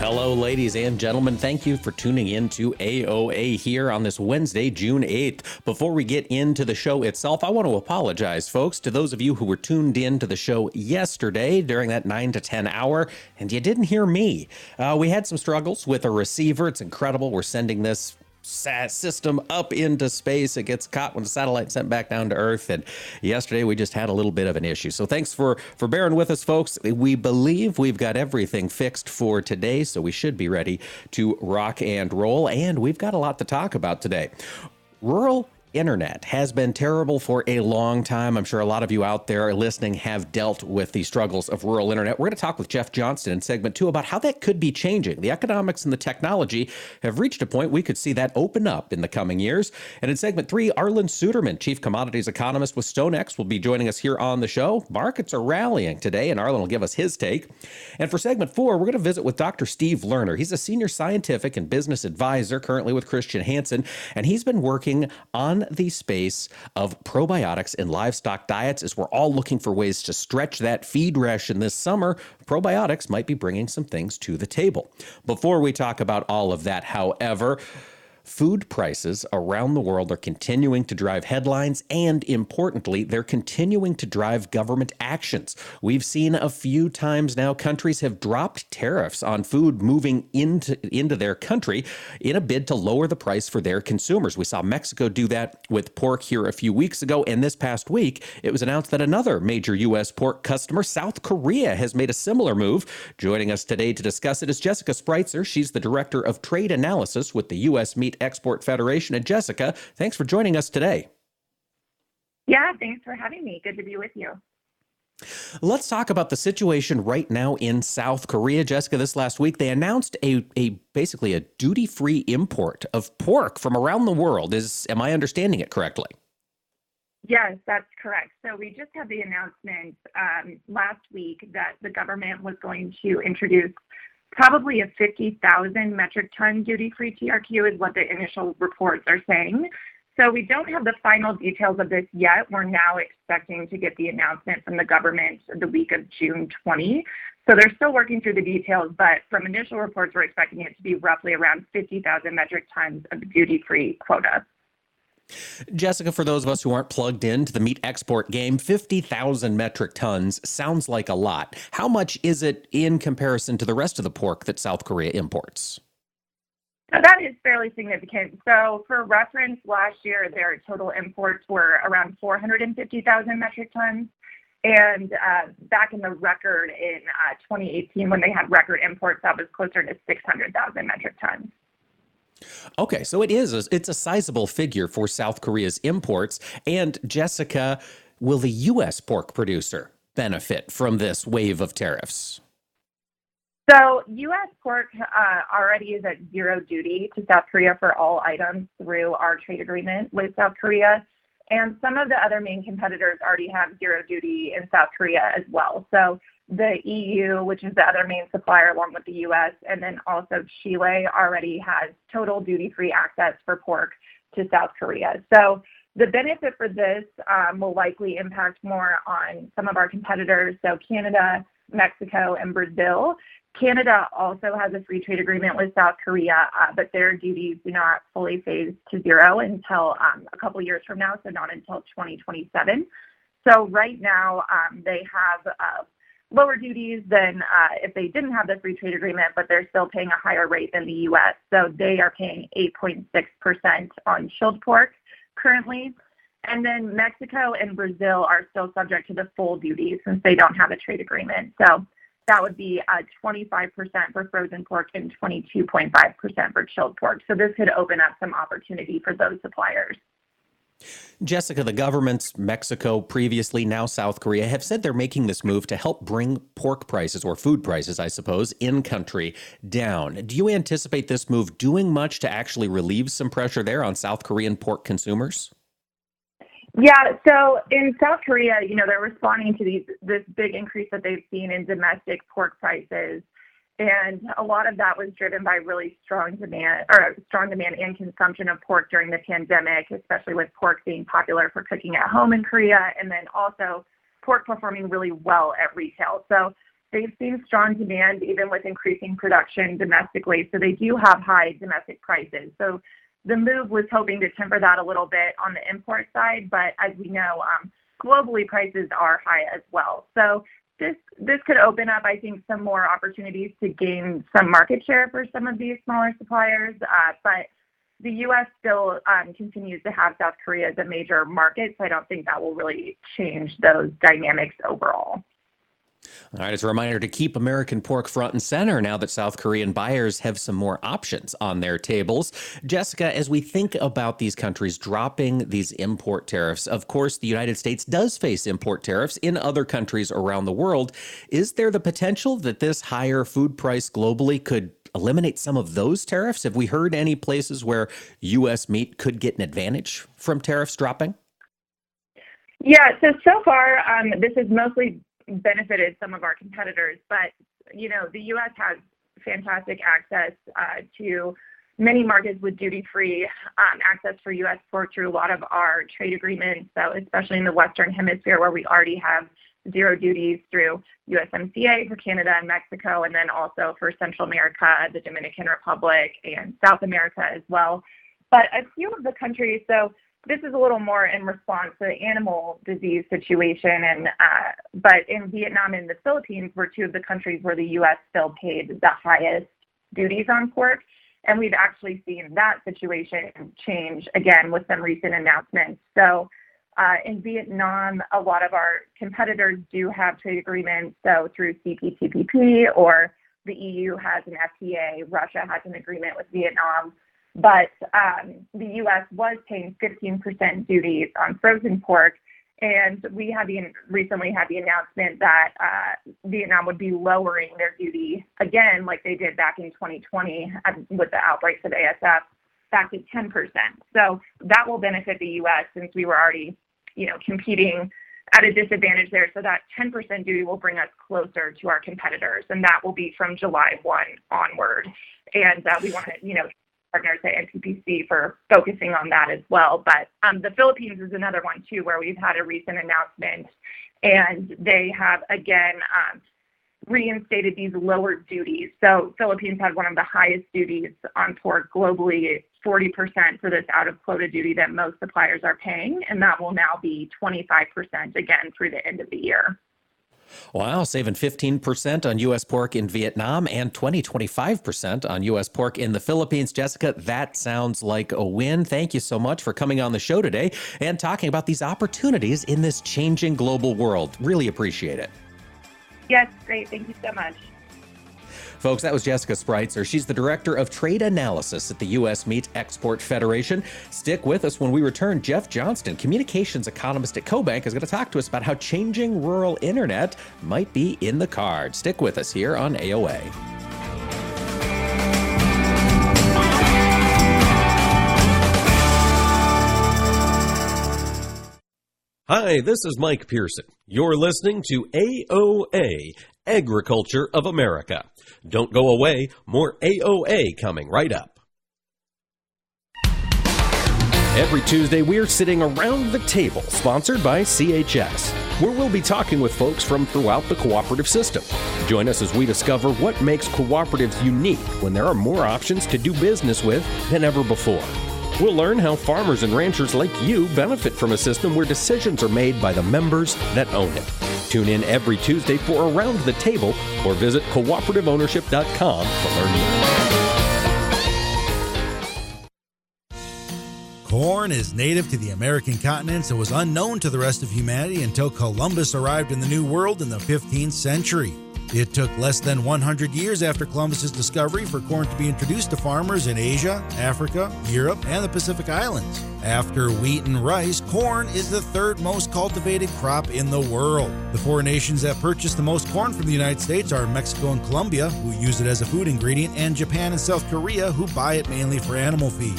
Hello, ladies and gentlemen. Thank you for tuning in to AOA here on this Wednesday, June 8th. Before we get into the show itself, I want to apologize, folks, to those of you who were tuned in to the show yesterday during that 9 to 10 hour and you didn't hear me. Uh, we had some struggles with a receiver. It's incredible. We're sending this system up into space. It gets caught when the satellite sent back down to Earth. And yesterday we just had a little bit of an issue. So thanks for for bearing with us, folks. We believe we've got everything fixed for today, so we should be ready to rock and roll. And we've got a lot to talk about today. Rural internet has been terrible for a long time. I'm sure a lot of you out there listening have dealt with the struggles of rural internet. We're going to talk with Jeff Johnston in segment two about how that could be changing. The economics and the technology have reached a point we could see that open up in the coming years. And in segment three, Arlan Suderman, chief commodities economist with StoneX, will be joining us here on the show. Markets are rallying today, and Arlan will give us his take. And for segment four, we're going to visit with Dr. Steve Lerner. He's a senior scientific and business advisor currently with Christian Hansen, and he's been working on the space of probiotics in livestock diets as we're all looking for ways to stretch that feed ration this summer. Probiotics might be bringing some things to the table. Before we talk about all of that, however, Food prices around the world are continuing to drive headlines, and importantly, they're continuing to drive government actions. We've seen a few times now countries have dropped tariffs on food moving into, into their country in a bid to lower the price for their consumers. We saw Mexico do that with pork here a few weeks ago, and this past week, it was announced that another major U.S. pork customer, South Korea, has made a similar move. Joining us today to discuss it is Jessica Spreitzer. She's the director of trade analysis with the U.S. Meat Export Federation. And Jessica, thanks for joining us today. Yeah, thanks for having me. Good to be with you. Let's talk about the situation right now in South Korea. Jessica, this last week they announced a, a basically a duty-free import of pork from around the world. Is am I understanding it correctly? Yes, that's correct. So we just had the announcement um, last week that the government was going to introduce probably a 50,000 metric ton duty-free TRQ is what the initial reports are saying. So we don't have the final details of this yet. We're now expecting to get the announcement from the government the week of June 20. So they're still working through the details, but from initial reports, we're expecting it to be roughly around 50,000 metric tons of duty-free quota. Jessica, for those of us who aren't plugged into the meat export game, 50,000 metric tons sounds like a lot. How much is it in comparison to the rest of the pork that South Korea imports? Now, that is fairly significant. So, for reference, last year their total imports were around 450,000 metric tons. And uh, back in the record in uh, 2018, when they had record imports, that was closer to 600,000 metric tons. Okay, so it is a, it's a sizable figure for South Korea's imports. And Jessica, will the U.S. pork producer benefit from this wave of tariffs? So, U.S. pork uh, already is at zero duty to South Korea for all items through our trade agreement with South Korea. And some of the other main competitors already have zero duty in South Korea as well. So, the EU, which is the other main supplier along with the US, and then also Chile already has total duty free access for pork to South Korea. So the benefit for this um, will likely impact more on some of our competitors, so Canada, Mexico, and Brazil. Canada also has a free trade agreement with South Korea, uh, but their duties do not fully phase to zero until um, a couple years from now, so not until 2027. So right now, um, they have uh, lower duties than uh, if they didn't have the free trade agreement, but they're still paying a higher rate than the U.S. So they are paying 8.6% on chilled pork currently. And then Mexico and Brazil are still subject to the full duty since they don't have a trade agreement. So that would be uh, 25% for frozen pork and 22.5% for chilled pork. So this could open up some opportunity for those suppliers. Jessica, the governments, Mexico, previously, now South Korea, have said they're making this move to help bring pork prices or food prices, I suppose, in country down. Do you anticipate this move doing much to actually relieve some pressure there on South Korean pork consumers? Yeah, so in South Korea, you know, they're responding to these this big increase that they've seen in domestic pork prices. And a lot of that was driven by really strong demand or strong demand and consumption of pork during the pandemic, especially with pork being popular for cooking at home in Korea, and then also pork performing really well at retail. So they've seen strong demand even with increasing production domestically. So they do have high domestic prices. So the move was hoping to temper that a little bit on the import side, but as we know, um, globally prices are high as well. So this this could open up, I think, some more opportunities to gain some market share for some of these smaller suppliers. Uh, but the U.S. still um, continues to have South Korea as a major market, so I don't think that will really change those dynamics overall. All right, as a reminder to keep American pork front and center now that South Korean buyers have some more options on their tables. Jessica, as we think about these countries dropping these import tariffs, of course, the United States does face import tariffs in other countries around the world. Is there the potential that this higher food price globally could eliminate some of those tariffs? Have we heard any places where U.S. meat could get an advantage from tariffs dropping? Yeah, so so far, um, this is mostly benefited some of our competitors. But you know, the U.S. has fantastic access uh, to many markets with duty-free um, access for U.S. pork through a lot of our trade agreements. So especially in the Western Hemisphere, where we already have zero duties through USMCA for Canada and Mexico, and then also for Central America, the Dominican Republic, and South America as well. But a few of the countries, so this is a little more in response to the animal disease situation, and uh, but in Vietnam and the Philippines were two of the countries where the U.S. still paid the highest duties on pork, and we've actually seen that situation change again with some recent announcements. So. Uh, in Vietnam, a lot of our competitors do have trade agreements, so through CPTPP or the EU has an FTA, Russia has an agreement with Vietnam. But um, the U.S. was paying 15% duties on frozen pork, and we had the recently had the announcement that uh, Vietnam would be lowering their duty again, like they did back in 2020 um, with the outbreaks of ASF, back to 10%. So that will benefit the U.S. since we were already, you know, competing at a disadvantage there. So that 10% duty will bring us closer to our competitors, and that will be from July 1 onward. And uh, we want to, you know, partners at NPPC for focusing on that as well. But um, the Philippines is another one too, where we've had a recent announcement, and they have again um, reinstated these lower duties. So Philippines had one of the highest duties on pork globally, 40% for this out of quota duty that most suppliers are paying, and that will now be 25% again through the end of the year. Wow, saving 15% on U.S. pork in Vietnam and 20, 25% on U.S. pork in the Philippines. Jessica, that sounds like a win. Thank you so much for coming on the show today and talking about these opportunities in this changing global world. Really appreciate it. Yes, great. Thank you so much. Folks, that was Jessica Spreitzer. She's the Director of Trade Analysis at the U.S. Meat Export Federation. Stick with us when we return. Jeff Johnston, communications economist at CoBank, is going to talk to us about how changing rural internet might be in the cards. Stick with us here on AOA. Hi, this is Mike Pearson. You're listening to AOA, Agriculture of America. Don't go away, more AOA coming right up. Every Tuesday, we're sitting around the table, sponsored by CHS, where we'll be talking with folks from throughout the cooperative system. Join us as we discover what makes cooperatives unique when there are more options to do business with than ever before. We'll learn how farmers and ranchers like you benefit from a system where decisions are made by the members that own it. Tune in every Tuesday for Around the Table or visit cooperativeownership.com to learn more. Corn is native to the American continents and was unknown to the rest of humanity until Columbus arrived in the New World in the 15th century. It took less than 100 years after Columbus's discovery for corn to be introduced to farmers in Asia, Africa, Europe, and the Pacific Islands. After wheat and rice, corn is the third most cultivated crop in the world. The four nations that purchase the most corn from the United States are Mexico and Colombia, who use it as a food ingredient, and Japan and South Korea, who buy it mainly for animal feed.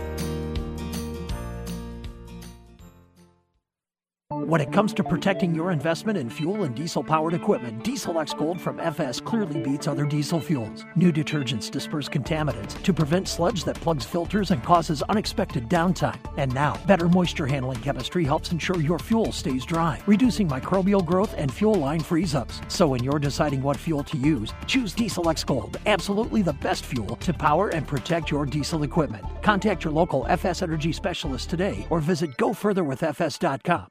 When it comes to protecting your investment in fuel and diesel powered equipment, Diesel X Gold from FS clearly beats other diesel fuels. New detergents disperse contaminants to prevent sludge that plugs filters and causes unexpected downtime. And now, better moisture handling chemistry helps ensure your fuel stays dry, reducing microbial growth and fuel line freeze ups. So when you're deciding what fuel to use, choose Diesel X Gold, absolutely the best fuel to power and protect your diesel equipment. Contact your local FS Energy specialist today or visit gofurtherwithfs.com.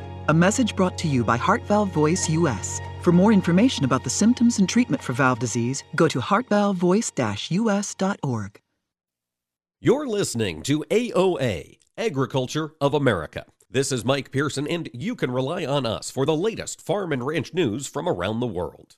A message brought to you by Heart Valve Voice US. For more information about the symptoms and treatment for valve disease, go to heartvalvevoice-us.org. You're listening to AOA, Agriculture of America. This is Mike Pearson, and you can rely on us for the latest farm and ranch news from around the world.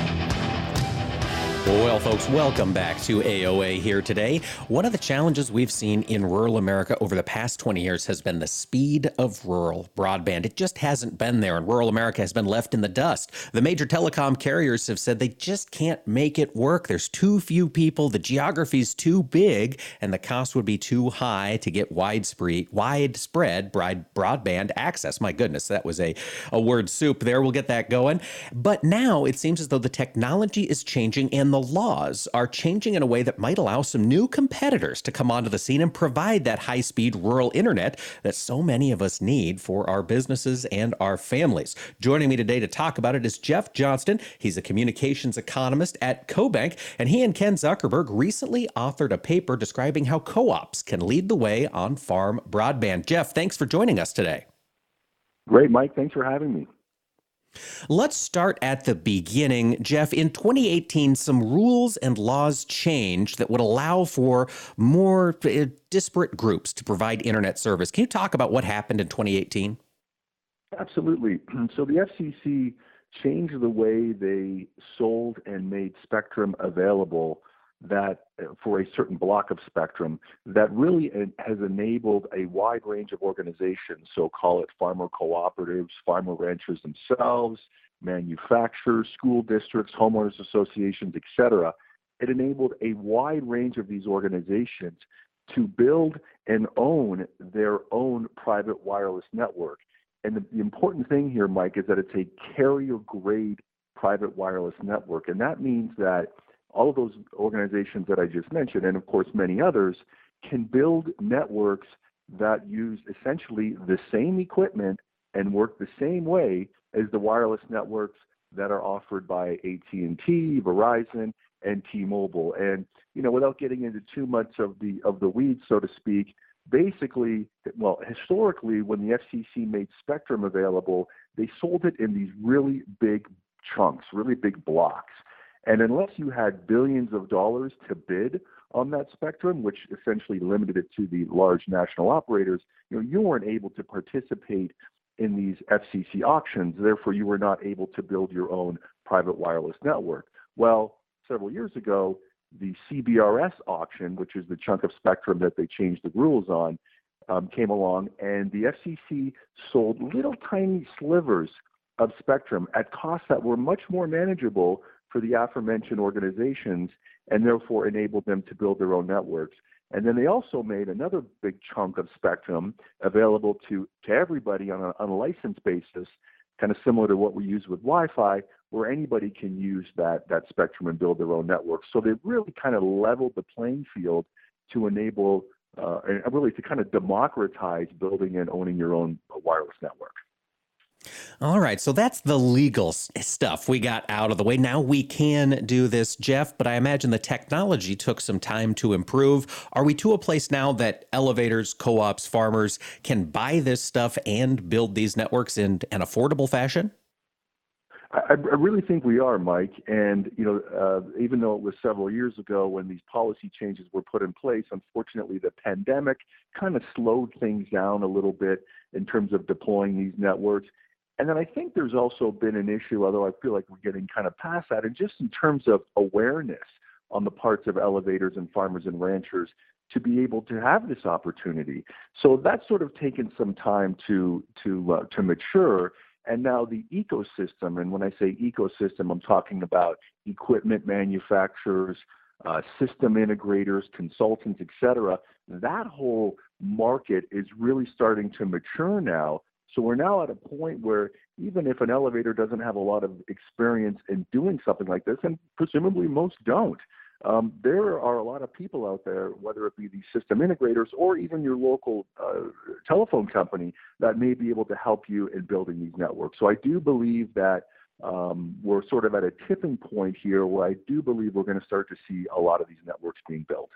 Well, folks, welcome back to AOA here today. One of the challenges we've seen in rural America over the past 20 years has been the speed of rural broadband. It just hasn't been there, and rural America has been left in the dust. The major telecom carriers have said they just can't make it work. There's too few people, the geography's too big, and the cost would be too high to get widespread, widespread broadband access. My goodness, that was a, a word soup there. We'll get that going. But now it seems as though the technology is changing and the laws are changing in a way that might allow some new competitors to come onto the scene and provide that high speed rural internet that so many of us need for our businesses and our families. Joining me today to talk about it is Jeff Johnston. He's a communications economist at CoBank, and he and Ken Zuckerberg recently authored a paper describing how co ops can lead the way on farm broadband. Jeff, thanks for joining us today. Great, Mike. Thanks for having me. Let's start at the beginning. Jeff, in 2018, some rules and laws changed that would allow for more uh, disparate groups to provide internet service. Can you talk about what happened in 2018? Absolutely. So the FCC changed the way they sold and made spectrum available that for a certain block of spectrum that really has enabled a wide range of organizations, so call it farmer cooperatives, farmer ranchers themselves, manufacturers, school districts, homeowners associations, etc. It enabled a wide range of these organizations to build and own their own private wireless network. And the, the important thing here, Mike, is that it's a carrier grade private wireless network. And that means that all of those organizations that I just mentioned, and of course many others, can build networks that use essentially the same equipment and work the same way as the wireless networks that are offered by AT&T, Verizon, and T-Mobile. And you know, without getting into too much of the of the weeds, so to speak, basically, well, historically, when the FCC made spectrum available, they sold it in these really big chunks, really big blocks. And unless you had billions of dollars to bid on that spectrum, which essentially limited it to the large national operators, you know, you weren't able to participate in these FCC auctions. Therefore, you were not able to build your own private wireless network. Well, several years ago, the CBRS auction, which is the chunk of spectrum that they changed the rules on, um, came along, and the FCC sold little tiny slivers of spectrum at costs that were much more manageable for the aforementioned organizations and therefore enabled them to build their own networks. And then they also made another big chunk of spectrum available to, to everybody on a, on a license basis, kind of similar to what we use with Wi-Fi, where anybody can use that, that spectrum and build their own network. So they really kind of leveled the playing field to enable, uh, and really to kind of democratize building and owning your own wireless network. All right, so that's the legal stuff we got out of the way. Now we can do this, Jeff, but I imagine the technology took some time to improve. Are we to a place now that elevators, co ops, farmers can buy this stuff and build these networks in an affordable fashion? I, I really think we are, Mike. And you know, uh, even though it was several years ago when these policy changes were put in place, unfortunately, the pandemic kind of slowed things down a little bit in terms of deploying these networks. And then I think there's also been an issue, although I feel like we're getting kind of past that, and just in terms of awareness on the parts of elevators and farmers and ranchers to be able to have this opportunity. So that's sort of taken some time to to uh, to mature. And now the ecosystem, and when I say ecosystem, I'm talking about equipment manufacturers, uh, system integrators, consultants, etc. That whole market is really starting to mature now so we're now at a point where even if an elevator doesn't have a lot of experience in doing something like this, and presumably most don't, um, there are a lot of people out there, whether it be the system integrators or even your local uh, telephone company, that may be able to help you in building these networks. So I do believe that um, we're sort of at a tipping point here where I do believe we're going to start to see a lot of these networks being built.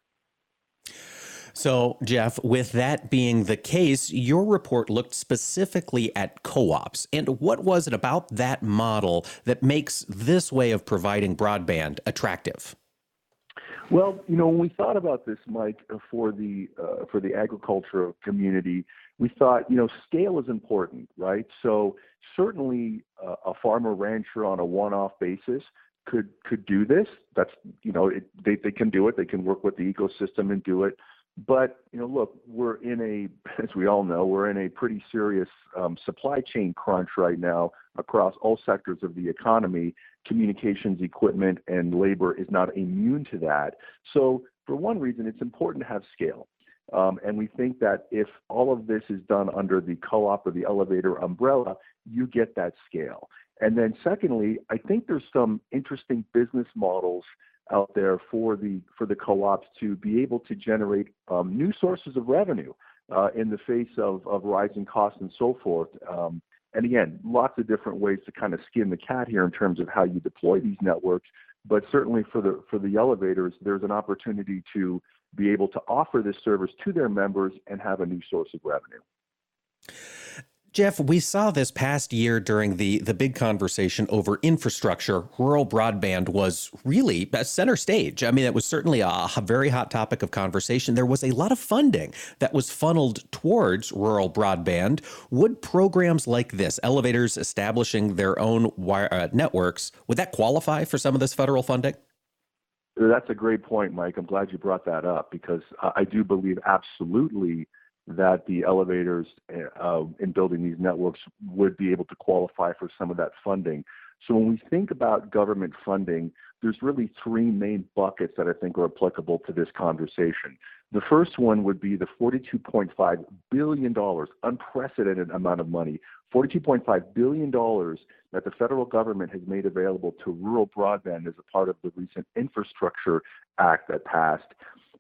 So, Jeff, with that being the case, your report looked specifically at co ops. And what was it about that model that makes this way of providing broadband attractive? Well, you know, when we thought about this, Mike, for the uh, for the agricultural community, we thought, you know, scale is important, right? So certainly, uh, a farmer rancher on a one-off basis could could do this. That's you know, it, they they can do it. They can work with the ecosystem and do it. But you know, look, we're in a, as we all know, we're in a pretty serious um, supply chain crunch right now across all sectors of the economy. Communications equipment and labor is not immune to that. So, for one reason, it's important to have scale. Um, and we think that if all of this is done under the co-op or the elevator umbrella, you get that scale. And then secondly, I think there's some interesting business models out there for the for the co-ops to be able to generate um, new sources of revenue uh, in the face of, of rising costs and so forth. Um, and again, lots of different ways to kind of skin the cat here in terms of how you deploy these networks. But certainly for the for the elevators, there's an opportunity to be able to offer this service to their members and have a new source of revenue. Jeff, we saw this past year during the, the big conversation over infrastructure. Rural broadband was really center stage. I mean, it was certainly a, very hot topic of conversation. There was a lot of funding that was funneled towards rural broadband. Would programs like this, elevators establishing their own wire, uh, networks, would that qualify for some of this federal funding? That's a great point, Mike. I'm glad you brought that up because I do believe absolutely that the elevators uh, in building these networks would be able to qualify for some of that funding. So when we think about government funding, there's really three main buckets that I think are applicable to this conversation. The first one would be the $42.5 billion, unprecedented amount of money, $42.5 billion that the federal government has made available to rural broadband as a part of the recent Infrastructure Act that passed.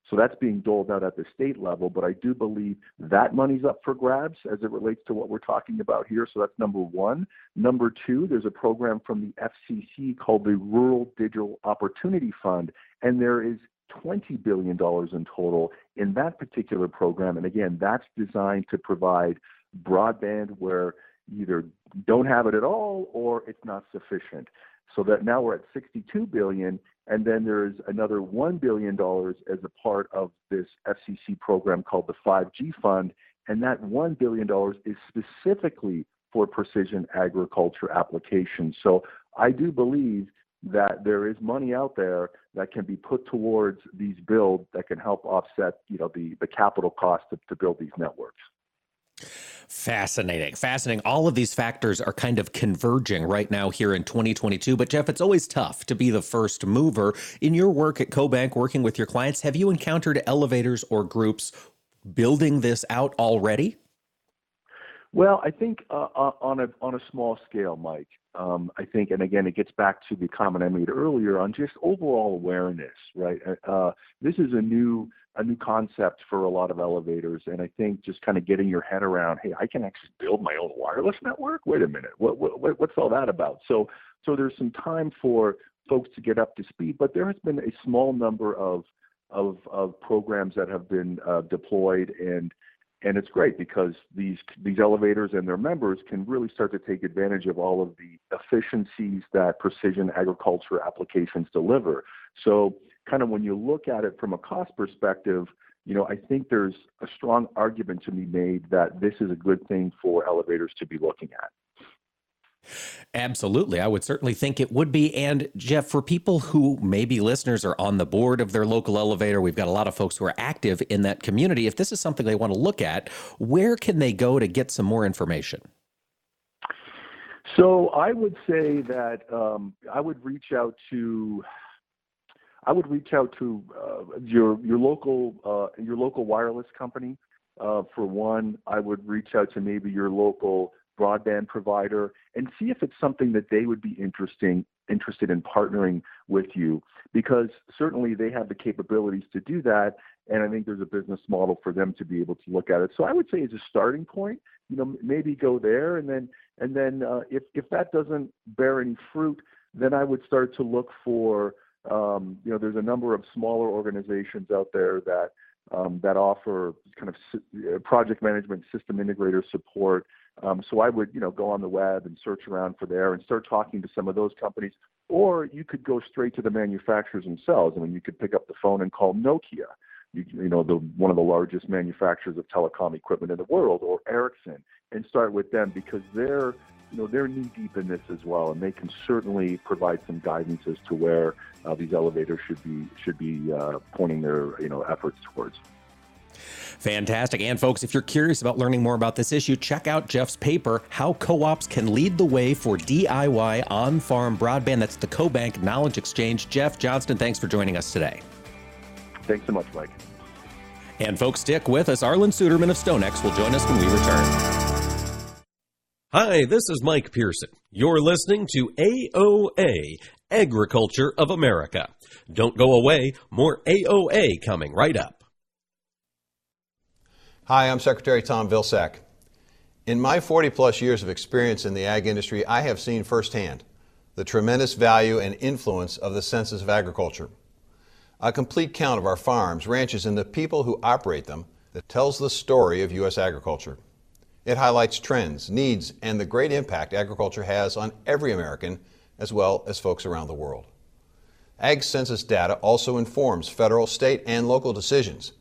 So that's being doled out at the state level, but I do believe that money's up for grabs as it relates to what we're talking about here. So that's number one. Number two, there's a program from the FCC called the Rural Digital Opportunity Fund, and there is $20 billion in total in that particular program. And again, that's designed to provide broadband where either don't have it at all or it's not sufficient. So that now we're at 62 billion, and then there's another one billion dollars as a part of this FCC program called the 5G Fund, and that one billion dollars is specifically for precision agriculture applications. So I do believe that there is money out there that can be put towards these builds that can help offset, you know, the, the capital cost to, to build these networks. Fascinating. Fascinating. All of these factors are kind of converging right now here in 2022. But, Jeff, it's always tough to be the first mover. In your work at CoBank, working with your clients, have you encountered elevators or groups building this out already? Well, I think uh, uh on a on a small scale, Mike. Um, I think, and again, it gets back to the comment I made earlier on just overall awareness, right? Uh, uh, this is a new a new concept for a lot of elevators, and I think just kind of getting your head around, hey, I can actually build my own wireless network. Wait a minute, what, what what's all that about? So so there's some time for folks to get up to speed, but there has been a small number of of, of programs that have been uh, deployed and and it's great because these these elevators and their members can really start to take advantage of all of the efficiencies that precision agriculture applications deliver. So, kind of when you look at it from a cost perspective, you know, I think there's a strong argument to be made that this is a good thing for elevators to be looking at. Absolutely. I would certainly think it would be. And Jeff, for people who maybe listeners are on the board of their local elevator, we've got a lot of folks who are active in that community. If this is something they want to look at, where can they go to get some more information? So I would say that um, I would reach out to I would reach out to uh, your your local uh, your local wireless company. Uh, for one, I would reach out to maybe your local broadband provider and see if it's something that they would be interesting interested in partnering with you because certainly they have the capabilities to do that and I think there's a business model for them to be able to look at it. So I would say as a starting point, you know, maybe go there and then and then uh, if if that doesn't bear any fruit, then I would start to look for um, you know, there's a number of smaller organizations out there that um, that offer kind of uh, project management system integrator support um, so I would, you know, go on the web and search around for there and start talking to some of those companies. Or you could go straight to the manufacturers themselves. I mean, you could pick up the phone and call Nokia, you, you know, the one of the largest manufacturers of telecom equipment in the world, or Ericsson, and start with them because they're, you know, they're knee deep in this as well, and they can certainly provide some guidance as to where uh, these elevators should be should be uh, pointing their, you know, efforts towards. Fantastic. And folks, if you're curious about learning more about this issue, check out Jeff's paper, How Co-ops Can Lead the Way for DIY On-Farm Broadband. That's the CoBank Knowledge Exchange. Jeff Johnston, thanks for joining us today. Thanks so much, Mike. And folks, stick with us. Arlan Suderman of StoneX will join us when we return. Hi, this is Mike Pearson. You're listening to AOA, Agriculture of America. Don't go away, more AOA coming right up. Hi, I'm Secretary Tom Vilsack. In my 40 plus years of experience in the ag industry, I have seen firsthand the tremendous value and influence of the Census of Agriculture. A complete count of our farms, ranches, and the people who operate them that tells the story of U.S. agriculture. It highlights trends, needs, and the great impact agriculture has on every American as well as folks around the world. Ag Census data also informs federal, state, and local decisions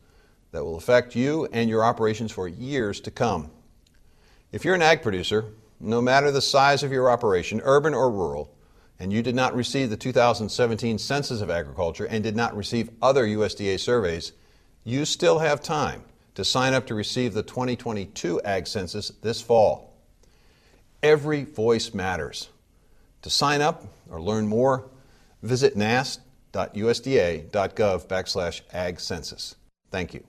that will affect you and your operations for years to come. If you're an ag producer, no matter the size of your operation, urban or rural, and you did not receive the 2017 Census of Agriculture and did not receive other USDA surveys, you still have time to sign up to receive the 2022 Ag Census this fall. Every voice matters. To sign up or learn more, visit nass.usda.gov backslash ag census. Thank you.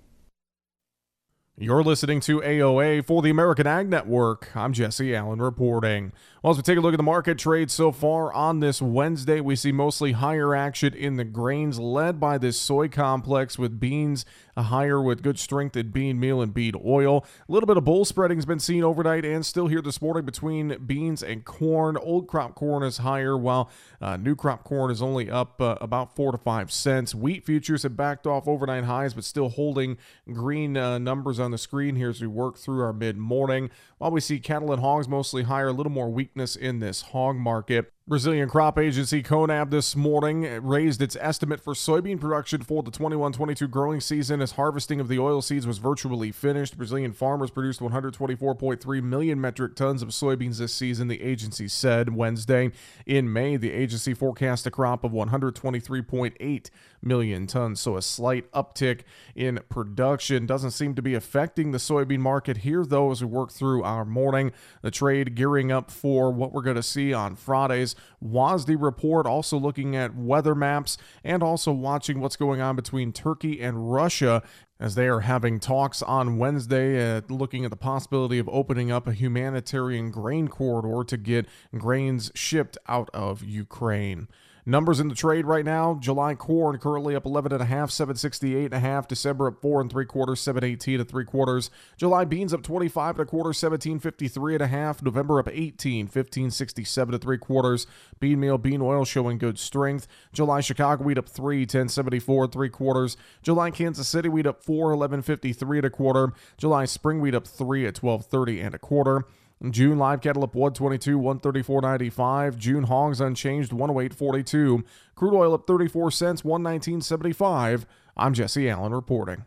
You're listening to AOA for the American Ag Network. I'm Jesse Allen reporting. Well, as we take a look at the market trade so far on this Wednesday, we see mostly higher action in the grains led by this soy complex with beans a higher with good strength in bean meal and bean oil. A little bit of bull spreading has been seen overnight and still here this morning between beans and corn. Old crop corn is higher while uh, new crop corn is only up uh, about four to five cents. Wheat futures have backed off overnight highs but still holding green uh, numbers on the screen here as we work through our mid morning. While we see cattle and hogs mostly higher, a little more weakness in this hog market. Brazilian crop agency CONAB this morning raised its estimate for soybean production for the 21 22 growing season as harvesting of the oil seeds was virtually finished. Brazilian farmers produced 124.3 million metric tons of soybeans this season, the agency said Wednesday. In May, the agency forecast a crop of 123.8 million tons, so a slight uptick in production. Doesn't seem to be affecting the soybean market here, though, as we work through our morning. The trade gearing up for what we're going to see on Fridays WASDE report, also looking at weather maps and also watching what's going on between Turkey and Russia as they are having talks on Wednesday, uh, looking at the possibility of opening up a humanitarian grain corridor to get grains shipped out of Ukraine. Numbers in the trade right now: July corn currently up 11 and a half, 768 and a half. December up four and three quarters, 718 and three quarters. July beans up 25 and a quarter, 1753 and a half. November up 18, 1567 and three quarters. Bean meal, bean oil showing good strength. July Chicago wheat up three, 1074 and three quarters. July Kansas City wheat up four, 1153 and a quarter. July spring wheat up three at 1230 and a quarter. June live cattle up 122, 134.95. June hogs unchanged, 108.42. Crude oil up 34 cents, 119.75. I'm Jesse Allen reporting.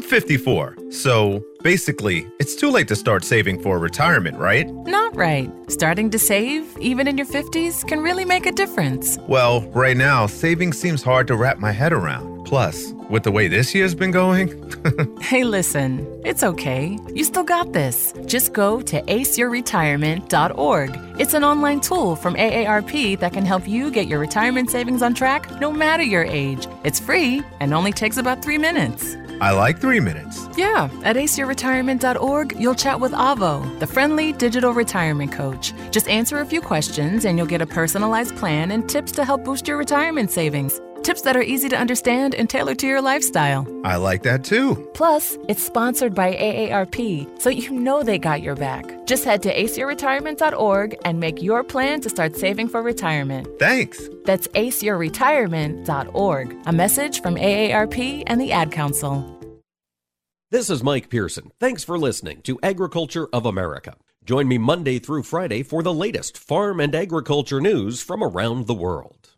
54. So basically, it's too late to start saving for retirement, right? Not right. Starting to save, even in your 50s, can really make a difference. Well, right now, saving seems hard to wrap my head around. Plus, with the way this year's been going. hey, listen, it's okay. You still got this. Just go to aceyourretirement.org. It's an online tool from AARP that can help you get your retirement savings on track no matter your age. It's free and only takes about three minutes. I like three minutes. Yeah, at aceyourretirement.org, you'll chat with Avo, the friendly digital retirement coach. Just answer a few questions and you'll get a personalized plan and tips to help boost your retirement savings. Tips that are easy to understand and tailored to your lifestyle. I like that too. Plus, it's sponsored by AARP, so you know they got your back. Just head to aceyourretirement.org and make your plan to start saving for retirement. Thanks. That's aceyourretirement.org. A message from AARP and the Ad Council. This is Mike Pearson. Thanks for listening to Agriculture of America. Join me Monday through Friday for the latest farm and agriculture news from around the world.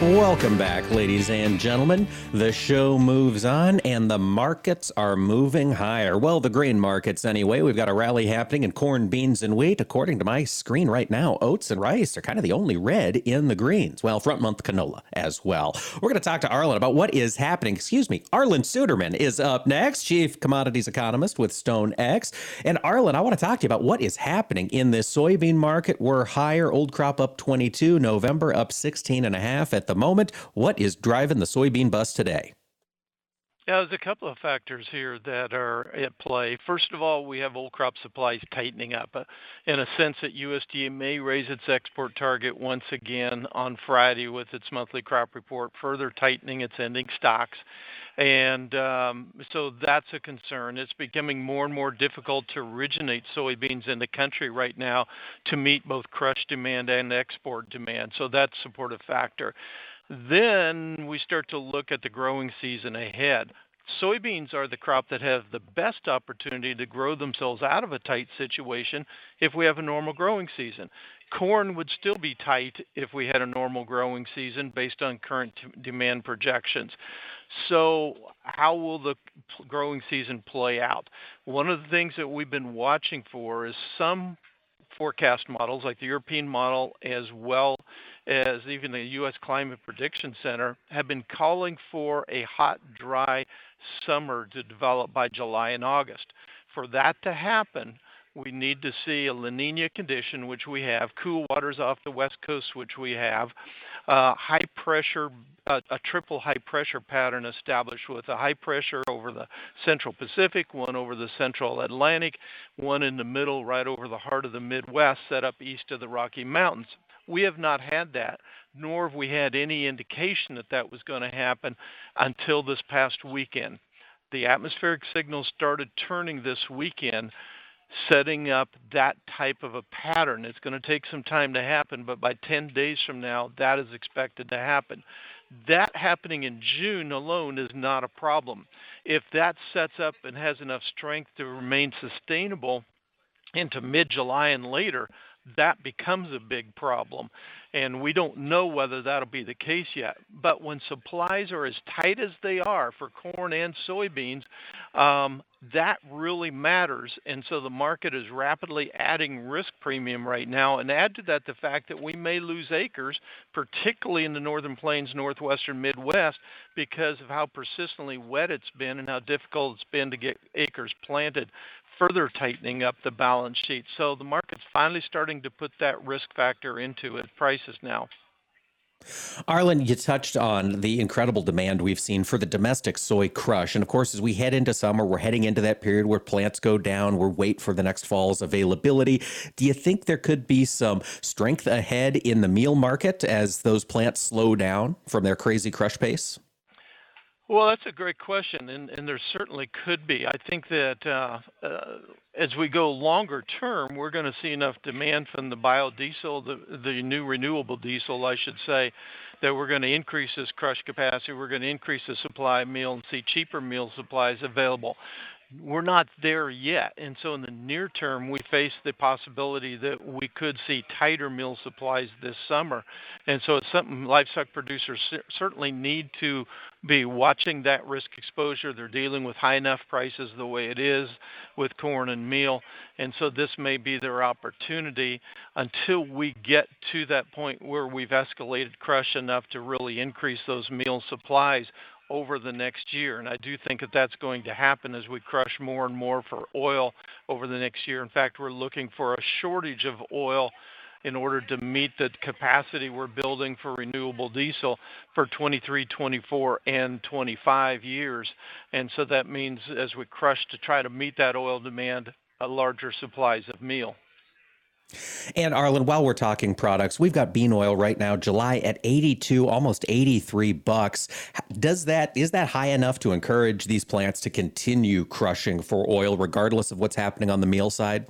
Welcome back, ladies and gentlemen. The show moves on and the markets are moving higher. Well, the grain markets, anyway. We've got a rally happening in corn, beans, and wheat. According to my screen right now, oats and rice are kind of the only red in the greens. Well, front month canola as well. We're going to talk to Arlan about what is happening. Excuse me. Arlan Suderman is up next, chief commodities economist with Stone X. And Arlan, I want to talk to you about what is happening in this soybean market. We're higher, old crop up 22, November up 16 and a half at the moment. What is driving the soybean bust today? Yeah, there's a couple of factors here that are at play. First of all, we have old crop supplies tightening up uh, in a sense that USDA may raise its export target once again on Friday with its monthly crop report, further tightening its ending stocks. And um, so that's a concern. It's becoming more and more difficult to originate soybeans in the country right now to meet both crush demand and export demand. So that's a supportive factor. Then we start to look at the growing season ahead. Soybeans are the crop that have the best opportunity to grow themselves out of a tight situation if we have a normal growing season. Corn would still be tight if we had a normal growing season based on current demand projections. So, how will the growing season play out? One of the things that we've been watching for is some forecast models, like the European model, as well as even the U.S. Climate Prediction Center, have been calling for a hot, dry summer to develop by July and August. For that to happen, we need to see a La Nina condition, which we have, cool waters off the west coast, which we have, uh, high pressure, uh, a triple high pressure pattern established with a high pressure over the central Pacific, one over the central Atlantic, one in the middle, right over the heart of the Midwest, set up east of the Rocky Mountains. We have not had that, nor have we had any indication that that was going to happen until this past weekend. The atmospheric signals started turning this weekend. Setting up that type of a pattern. It's going to take some time to happen, but by 10 days from now, that is expected to happen. That happening in June alone is not a problem. If that sets up and has enough strength to remain sustainable into mid July and later, that becomes a big problem. And we don't know whether that'll be the case yet. But when supplies are as tight as they are for corn and soybeans, um, that really matters. And so the market is rapidly adding risk premium right now. And add to that the fact that we may lose acres, particularly in the northern plains, northwestern Midwest, because of how persistently wet it's been and how difficult it's been to get acres planted further tightening up the balance sheet. So the market's finally starting to put that risk factor into its prices now. Arlan, you touched on the incredible demand we've seen for the domestic soy crush. And of course, as we head into summer, we're heading into that period where plants go down. We're wait for the next fall's availability. Do you think there could be some strength ahead in the meal market as those plants slow down from their crazy crush pace? Well, that's a great question, and, and there certainly could be. I think that uh, uh, as we go longer term, we're going to see enough demand from the biodiesel, the, the new renewable diesel, I should say, that we're going to increase this crush capacity. We're going to increase the supply of meal and see cheaper meal supplies available we're not there yet. And so in the near term, we face the possibility that we could see tighter meal supplies this summer. And so it's something livestock producers certainly need to be watching that risk exposure. They're dealing with high enough prices the way it is with corn and meal. And so this may be their opportunity until we get to that point where we've escalated crush enough to really increase those meal supplies over the next year. And I do think that that's going to happen as we crush more and more for oil over the next year. In fact, we're looking for a shortage of oil in order to meet the capacity we're building for renewable diesel for 23, 24, and 25 years. And so that means as we crush to try to meet that oil demand, a larger supplies of meal. And Arlan, while we're talking products, we've got bean oil right now, July at 82, almost 83 bucks. Does that is that high enough to encourage these plants to continue crushing for oil regardless of what's happening on the meal side?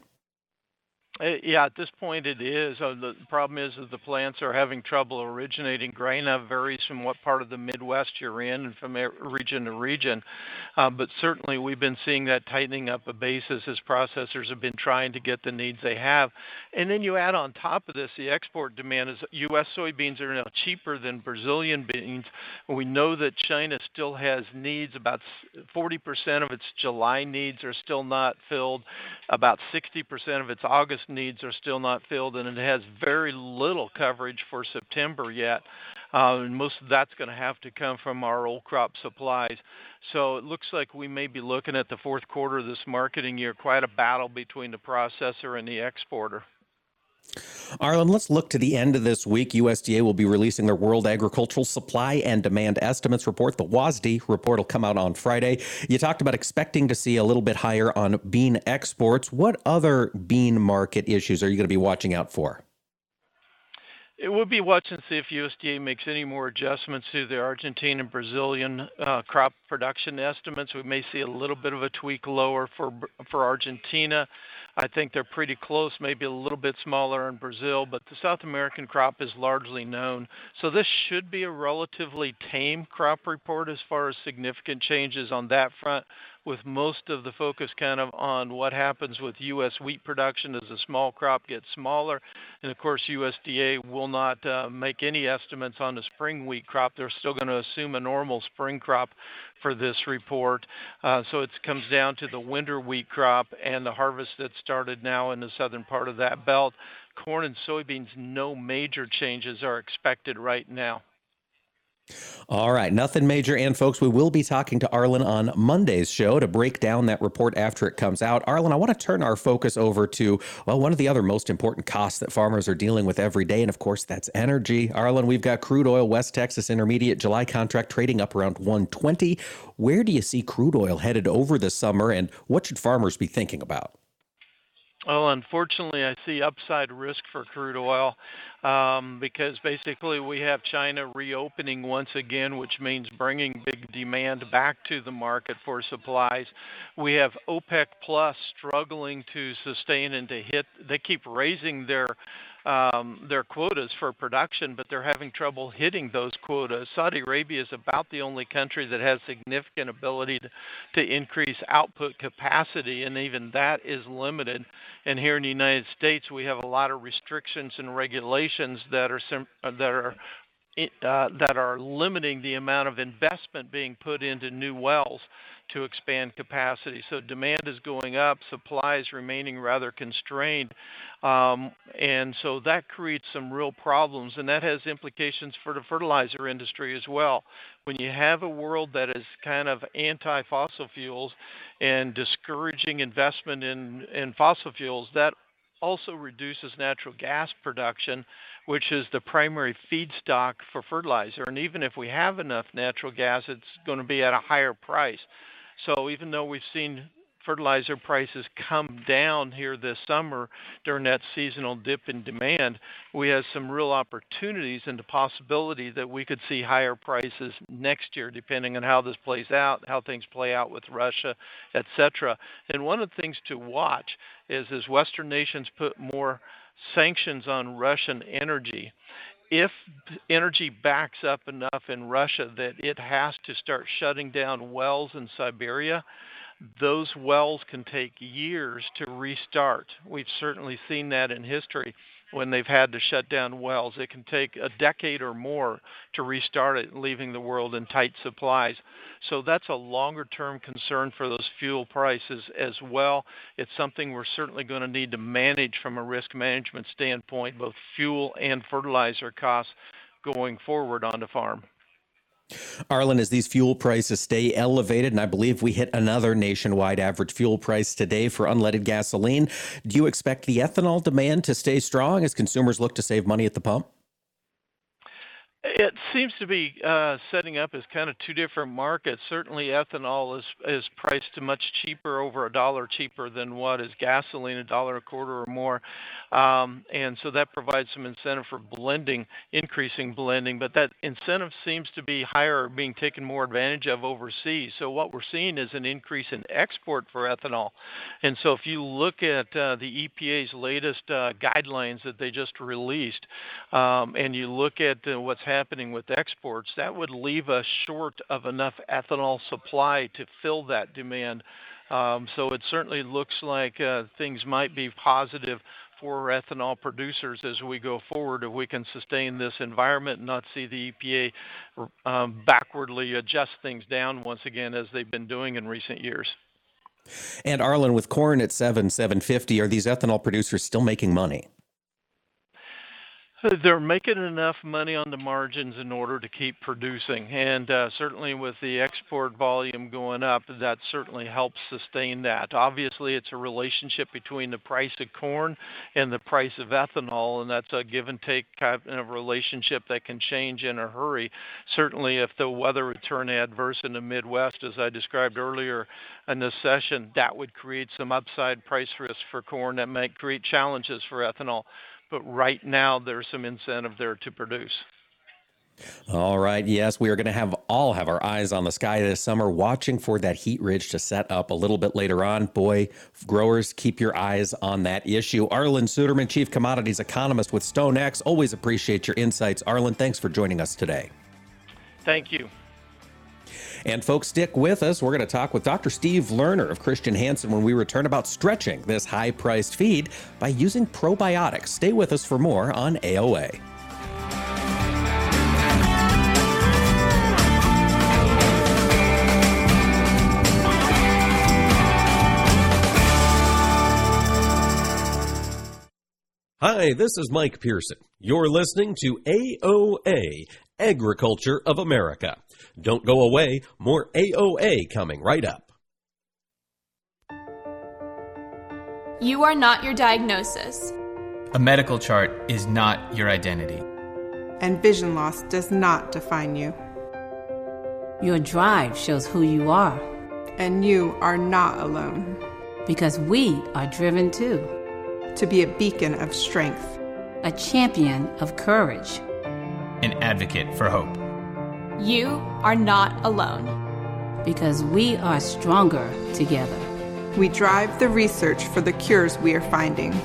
Uh, yeah, at this point it is. The problem is that the plants are having trouble originating grain. That varies from what part of the Midwest you're in and from region to region. Uh, but certainly we've been seeing that tightening up a basis as processors have been trying to get the needs they have. And then you add on top of this, the export demand is U.S. soybeans are now cheaper than Brazilian beans. We know that China still has needs. About 40% of its July needs are still not filled. About 60% of its August needs are still not filled, and it has very little coverage for September yet. Uh, and most of that's going to have to come from our old crop supplies. So it looks like we may be looking at the fourth quarter of this marketing year, quite a battle between the processor and the exporter. Arlan, let's look to the end of this week. USDA will be releasing their World Agricultural Supply and Demand Estimates report. The WASDE report will come out on Friday. You talked about expecting to see a little bit higher on bean exports. What other bean market issues are you going to be watching out for? It would be watching to see if USDA makes any more adjustments to the Argentine and Brazilian uh, crop production estimates. We may see a little bit of a tweak lower for for Argentina. I think they're pretty close, maybe a little bit smaller in Brazil, but the South American crop is largely known. So this should be a relatively tame crop report as far as significant changes on that front with most of the focus kind of on what happens with U.S. wheat production as the small crop gets smaller. And of course, USDA will not uh, make any estimates on the spring wheat crop. They're still going to assume a normal spring crop for this report. Uh, so it comes down to the winter wheat crop and the harvest that started now in the southern part of that belt. Corn and soybeans, no major changes are expected right now. All right, nothing major. And folks, we will be talking to Arlan on Monday's show to break down that report after it comes out. Arlan, I want to turn our focus over to, well, one of the other most important costs that farmers are dealing with every day. And of course, that's energy. Arlan, we've got crude oil, West Texas Intermediate July contract trading up around 120. Where do you see crude oil headed over the summer and what should farmers be thinking about? Well, unfortunately, I see upside risk for crude oil um, because basically we have China reopening once again, which means bringing big demand back to the market for supplies. We have OPEC Plus struggling to sustain and to hit. They keep raising their um, their quotas for production, but they're having trouble hitting those quotas. Saudi Arabia is about the only country that has significant ability to, to increase output capacity, and even that is limited. And here in the United States, we have a lot of restrictions and regulations that are sim- that are uh, that are limiting the amount of investment being put into new wells to expand capacity. So demand is going up, supply is remaining rather constrained. Um, and so that creates some real problems, and that has implications for the fertilizer industry as well. When you have a world that is kind of anti fossil fuels and discouraging investment in, in fossil fuels, that also reduces natural gas production, which is the primary feedstock for fertilizer. And even if we have enough natural gas, it's going to be at a higher price. So even though we've seen fertilizer prices come down here this summer during that seasonal dip in demand, we have some real opportunities and the possibility that we could see higher prices next year, depending on how this plays out, how things play out with Russia, etc. And one of the things to watch is as Western nations put more sanctions on Russian energy, if energy backs up enough in Russia that it has to start shutting down wells in Siberia, those wells can take years to restart. We've certainly seen that in history when they've had to shut down wells. It can take a decade or more to restart it, leaving the world in tight supplies. So that's a longer term concern for those fuel prices as well. It's something we're certainly going to need to manage from a risk management standpoint, both fuel and fertilizer costs going forward on the farm. Arlan, as these fuel prices stay elevated, and I believe we hit another nationwide average fuel price today for unleaded gasoline, do you expect the ethanol demand to stay strong as consumers look to save money at the pump? It seems to be uh, setting up as kind of two different markets. Certainly, ethanol is is priced much cheaper, over a dollar cheaper than what is gasoline, a dollar a quarter or more, um, and so that provides some incentive for blending, increasing blending. But that incentive seems to be higher, being taken more advantage of overseas. So what we're seeing is an increase in export for ethanol, and so if you look at uh, the EPA's latest uh, guidelines that they just released, um, and you look at uh, what's happening with exports, that would leave us short of enough ethanol supply to fill that demand. Um, so it certainly looks like uh, things might be positive for ethanol producers as we go forward if we can sustain this environment and not see the EPA um, backwardly adjust things down once again as they've been doing in recent years. And Arlan, with corn at seven seven fifty, are these ethanol producers still making money? They're making enough money on the margins in order to keep producing. And uh, certainly with the export volume going up, that certainly helps sustain that. Obviously, it's a relationship between the price of corn and the price of ethanol, and that's a give and take kind of relationship that can change in a hurry. Certainly, if the weather would turn adverse in the Midwest, as I described earlier in this session, that would create some upside price risk for corn that might create challenges for ethanol but right now there's some incentive there to produce. All right. Yes, we are going to have all have our eyes on the sky this summer, watching for that heat ridge to set up a little bit later on. Boy, growers, keep your eyes on that issue. Arlan Suderman, Chief Commodities Economist with StoneX. Always appreciate your insights. Arlan, thanks for joining us today. Thank you. And folks, stick with us. We're going to talk with Dr. Steve Lerner of Christian Hansen when we return about stretching this high priced feed by using probiotics. Stay with us for more on AOA. Hi, this is Mike Pearson. You're listening to AOA, Agriculture of America. Don't go away, more AOA coming right up. You are not your diagnosis. A medical chart is not your identity. And vision loss does not define you. Your drive shows who you are. And you are not alone. Because we are driven too. to be a beacon of strength, a champion of courage, an advocate for hope. You are not alone. Because we are stronger together. We drive the research for the cures we are finding.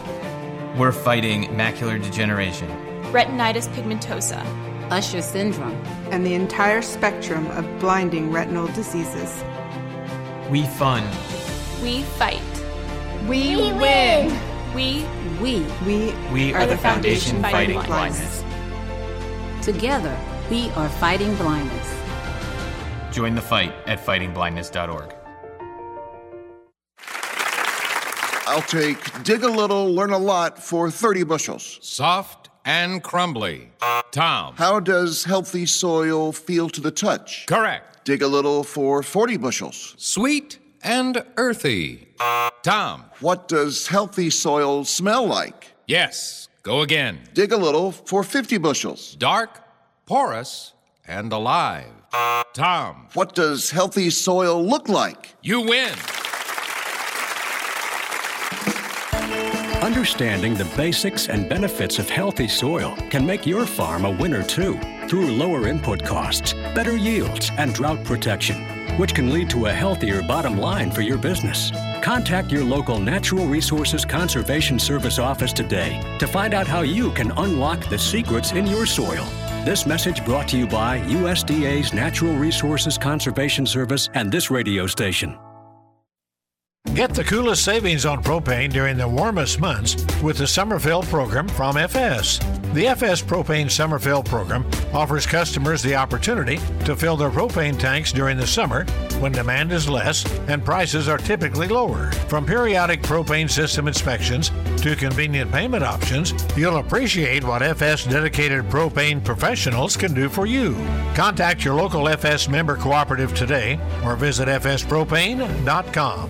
We're fighting macular degeneration, retinitis pigmentosa, Usher syndrome, and the entire spectrum of blinding retinal diseases. We fund. We fight. We, we win. We we we we are, are the foundation, foundation fighting, fighting blindness. blindness. Together, we are fighting blindness. Join the fight at fightingblindness.org. I'll take dig a little, learn a lot for 30 bushels. Soft and crumbly. Tom. How does healthy soil feel to the touch? Correct. Dig a little for 40 bushels. Sweet and earthy. Tom. What does healthy soil smell like? Yes. Go again. Dig a little for 50 bushels. Dark, porous, and alive. Tom. What does healthy soil look like? You win. Understanding the basics and benefits of healthy soil can make your farm a winner too through lower input costs, better yields, and drought protection, which can lead to a healthier bottom line for your business. Contact your local Natural Resources Conservation Service office today to find out how you can unlock the secrets in your soil. This message brought to you by USDA's Natural Resources Conservation Service and this radio station. Get the coolest savings on propane during the warmest months with the Summer Fill program from FS. The FS Propane Summer Fill program offers customers the opportunity to fill their propane tanks during the summer when demand is less and prices are typically lower. From periodic propane system inspections to convenient payment options, you'll appreciate what FS dedicated propane professionals can do for you. Contact your local FS member cooperative today or visit fspropane.com.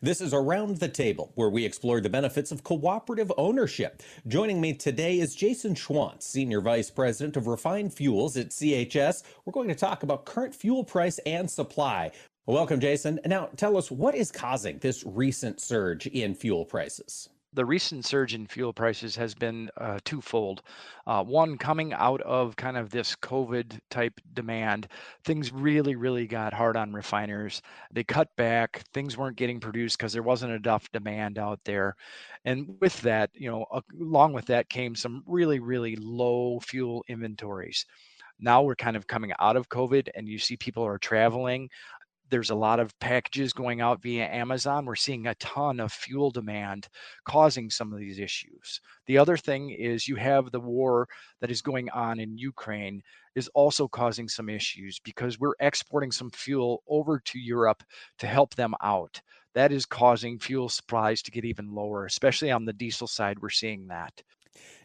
This is Around the Table, where we explore the benefits of cooperative ownership. Joining me today is Jason Schwantz, Senior Vice President of Refined Fuels at CHS. We're going to talk about current fuel price and supply. Welcome, Jason. Now, tell us what is causing this recent surge in fuel prices? The recent surge in fuel prices has been uh, twofold. Uh, one, coming out of kind of this COVID type demand, things really, really got hard on refiners. They cut back, things weren't getting produced because there wasn't enough demand out there. And with that, you know, along with that came some really, really low fuel inventories now we're kind of coming out of COVID and you see people are traveling there's a lot of packages going out via Amazon. We're seeing a ton of fuel demand causing some of these issues. The other thing is you have the war that is going on in Ukraine is also causing some issues because we're exporting some fuel over to Europe to help them out. That is causing fuel supplies to get even lower, especially on the diesel side. We're seeing that.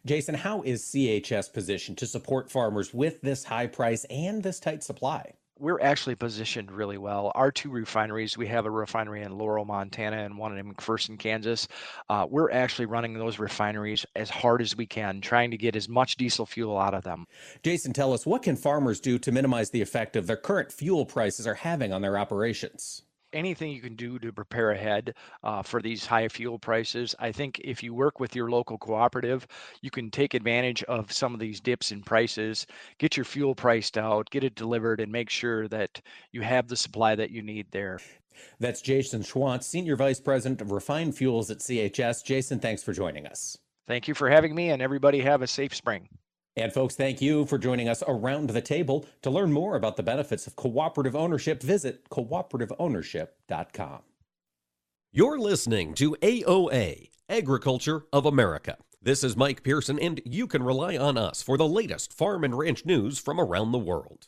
Jason, how is CHS positioned to support farmers with this high price and this tight supply? We're actually positioned really well. Our two refineries, we have a refinery in Laurel, Montana, and one in McPherson, Kansas. Uh, we're actually running those refineries as hard as we can, trying to get as much diesel fuel out of them. Jason, tell us what can farmers do to minimize the effect of their current fuel prices are having on their operations? Anything you can do to prepare ahead uh, for these high fuel prices. I think if you work with your local cooperative, you can take advantage of some of these dips in prices, get your fuel priced out, get it delivered, and make sure that you have the supply that you need there. That's Jason Schwantz, Senior Vice President of Refined Fuels at CHS. Jason, thanks for joining us. Thank you for having me, and everybody have a safe spring. And folks, thank you for joining us around the table. To learn more about the benefits of cooperative ownership, visit cooperativeownership.com. You're listening to AOA, Agriculture of America. This is Mike Pearson, and you can rely on us for the latest farm and ranch news from around the world.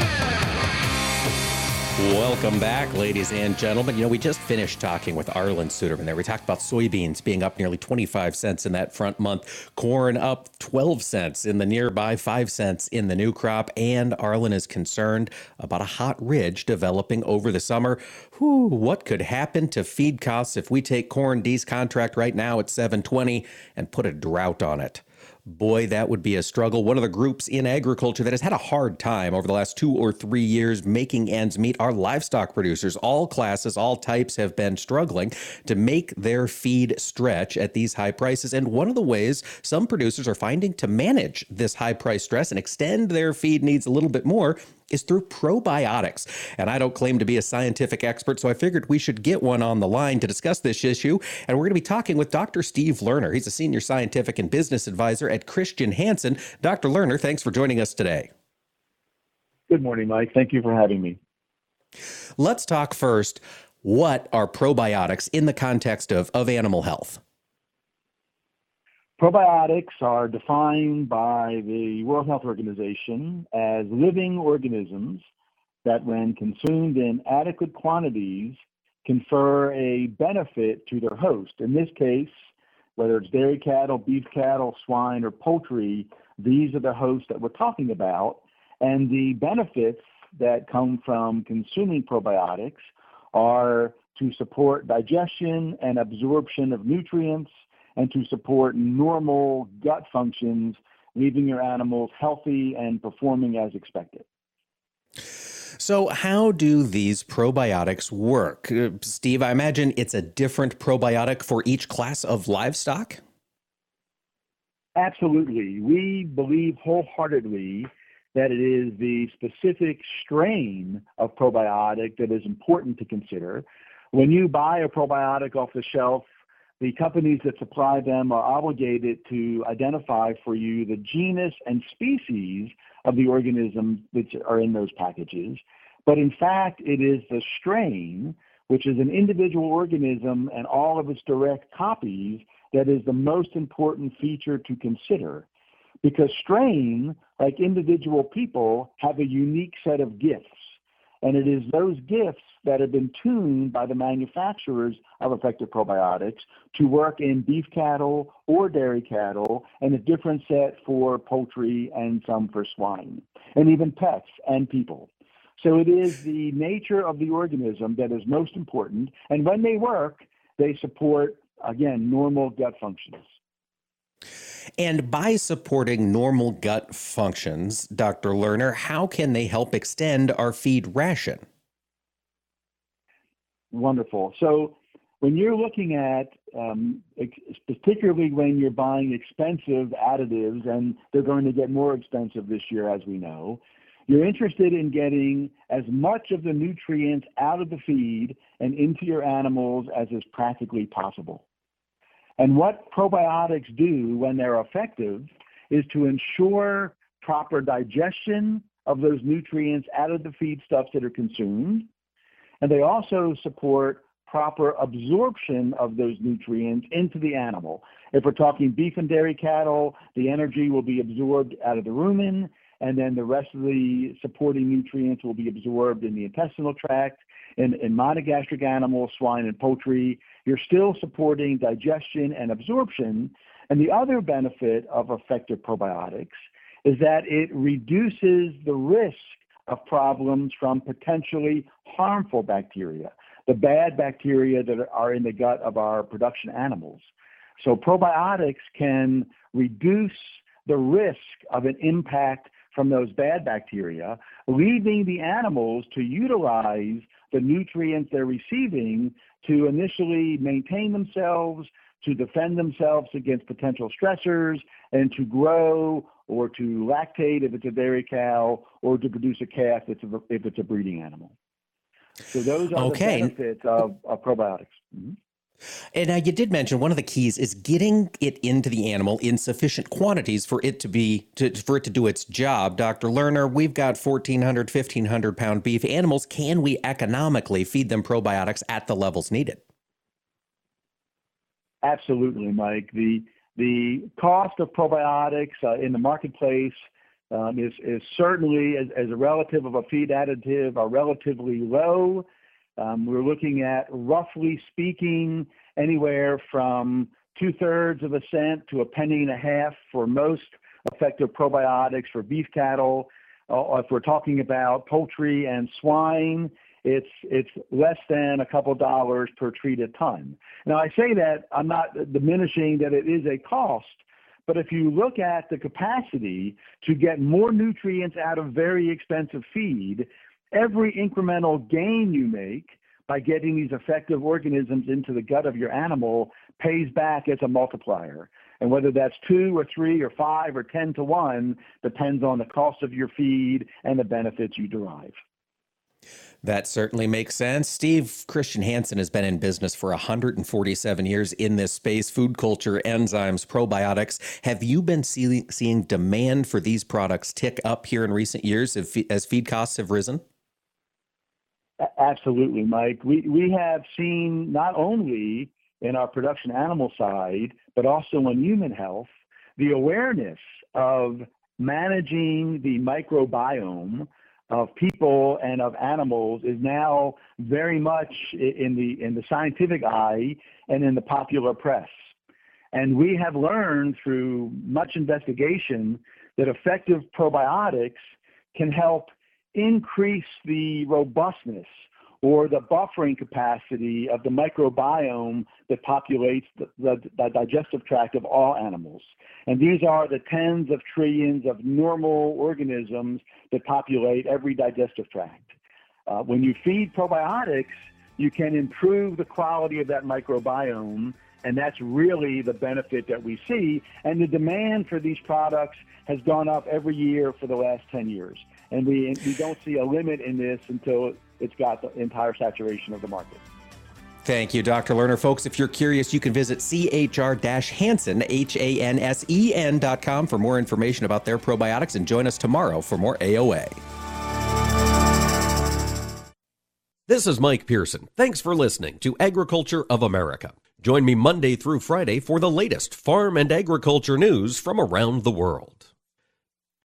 Welcome back, ladies and gentlemen. You know, we just finished talking with Arlan Suderman there. We talked about soybeans being up nearly 25 cents in that front month, corn up 12 cents in the nearby, 5 cents in the new crop, and Arlan is concerned about a hot ridge developing over the summer. Whew, what could happen to feed costs if we take corn D's contract right now at 720 and put a drought on it? Boy, that would be a struggle. One of the groups in agriculture that has had a hard time over the last two or three years making ends meet are livestock producers. All classes, all types have been struggling to make their feed stretch at these high prices. And one of the ways some producers are finding to manage this high price stress and extend their feed needs a little bit more is through probiotics. And I don't claim to be a scientific expert, so I figured we should get one on the line to discuss this issue. And we're going to be talking with Dr. Steve Lerner. He's a senior scientific and business advisor at Christian Hansen. Dr. Lerner, thanks for joining us today. Good morning, Mike. Thank you for having me. Let's talk first. What are probiotics in the context of, of animal health? Probiotics are defined by the World Health Organization as living organisms that, when consumed in adequate quantities, confer a benefit to their host. In this case, whether it's dairy cattle, beef cattle, swine, or poultry, these are the hosts that we're talking about. And the benefits that come from consuming probiotics are to support digestion and absorption of nutrients and to support normal gut functions, leaving your animals healthy and performing as expected. So, how do these probiotics work? Uh, Steve, I imagine it's a different probiotic for each class of livestock? Absolutely. We believe wholeheartedly that it is the specific strain of probiotic that is important to consider. When you buy a probiotic off the shelf the companies that supply them are obligated to identify for you the genus and species of the organisms that are in those packages. But in fact, it is the strain, which is an individual organism and all of its direct copies, that is the most important feature to consider. Because strain, like individual people, have a unique set of gifts. And it is those gifts that have been tuned by the manufacturers of effective probiotics to work in beef cattle or dairy cattle, and a different set for poultry and some for swine, and even pets and people. So it is the nature of the organism that is most important. And when they work, they support, again, normal gut functions. And by supporting normal gut functions, Dr. Lerner, how can they help extend our feed ration? Wonderful. So when you're looking at, um, particularly when you're buying expensive additives, and they're going to get more expensive this year, as we know, you're interested in getting as much of the nutrients out of the feed and into your animals as is practically possible. And what probiotics do when they're effective is to ensure proper digestion of those nutrients out of the feedstuffs that are consumed and they also support proper absorption of those nutrients into the animal. If we're talking beef and dairy cattle, the energy will be absorbed out of the rumen, and then the rest of the supporting nutrients will be absorbed in the intestinal tract. In, in monogastric animals, swine and poultry, you're still supporting digestion and absorption. And the other benefit of effective probiotics is that it reduces the risk of problems from potentially harmful bacteria, the bad bacteria that are in the gut of our production animals. So probiotics can reduce the risk of an impact from those bad bacteria, leaving the animals to utilize the nutrients they're receiving to initially maintain themselves, to defend themselves against potential stressors, and to grow or to lactate if it's a dairy cow, or to produce a calf if it's a, if it's a breeding animal. So those are okay. the benefits of, of probiotics. Mm-hmm. And now you did mention one of the keys is getting it into the animal in sufficient quantities for it to be to, for it to do its job. Dr. Lerner, we've got 1400 1500 pound beef animals. Can we economically feed them probiotics at the levels needed? Absolutely, Mike. The The cost of probiotics uh, in the marketplace um, is, is certainly, as, as, a relative of a feed additive, are relatively low. Um, we're looking at, roughly speaking, anywhere from two thirds of a cent to a penny and a half for most effective probiotics for beef cattle. Uh, if we're talking about poultry and swine, it's it's less than a couple dollars per treated ton. Now I say that I'm not diminishing that it is a cost, but if you look at the capacity to get more nutrients out of very expensive feed, every incremental gain you make by getting these effective organisms into the gut of your animal pays back as a multiplier. And whether that's two or three or five or 10 to one depends on the cost of your feed and the benefits you derive. That certainly makes sense. Steve Christian Hansen has been in business for 147 years in this space food culture, enzymes, probiotics. Have you been see- seeing demand for these products tick up here in recent years as feed costs have risen? Absolutely, Mike. We, we have seen not only in our production animal side, but also in human health, the awareness of managing the microbiome of people and of animals is now very much in the in the scientific eye and in the popular press. And we have learned through much investigation that effective probiotics can help increase the robustness or the buffering capacity of the microbiome that populates the, the, the, digestive tract of all animals. And these are the tens of trillions of normal organisms that populate every digestive tract. Uh, when you feed probiotics, you can improve the quality of that microbiome, and that's really the benefit that we see. And the demand for these products has gone up every year for the last 10 years. And we, we don't see a limit in this until it's got the entire saturation of the market. Thank you, Dr. Lerner. Folks, if you're curious, you can visit chr-hansen, H-A-N-S-E-N dot com for more information about their probiotics and join us tomorrow for more AOA. This is Mike Pearson. Thanks for listening to Agriculture of America. Join me Monday through Friday for the latest farm and agriculture news from around the world.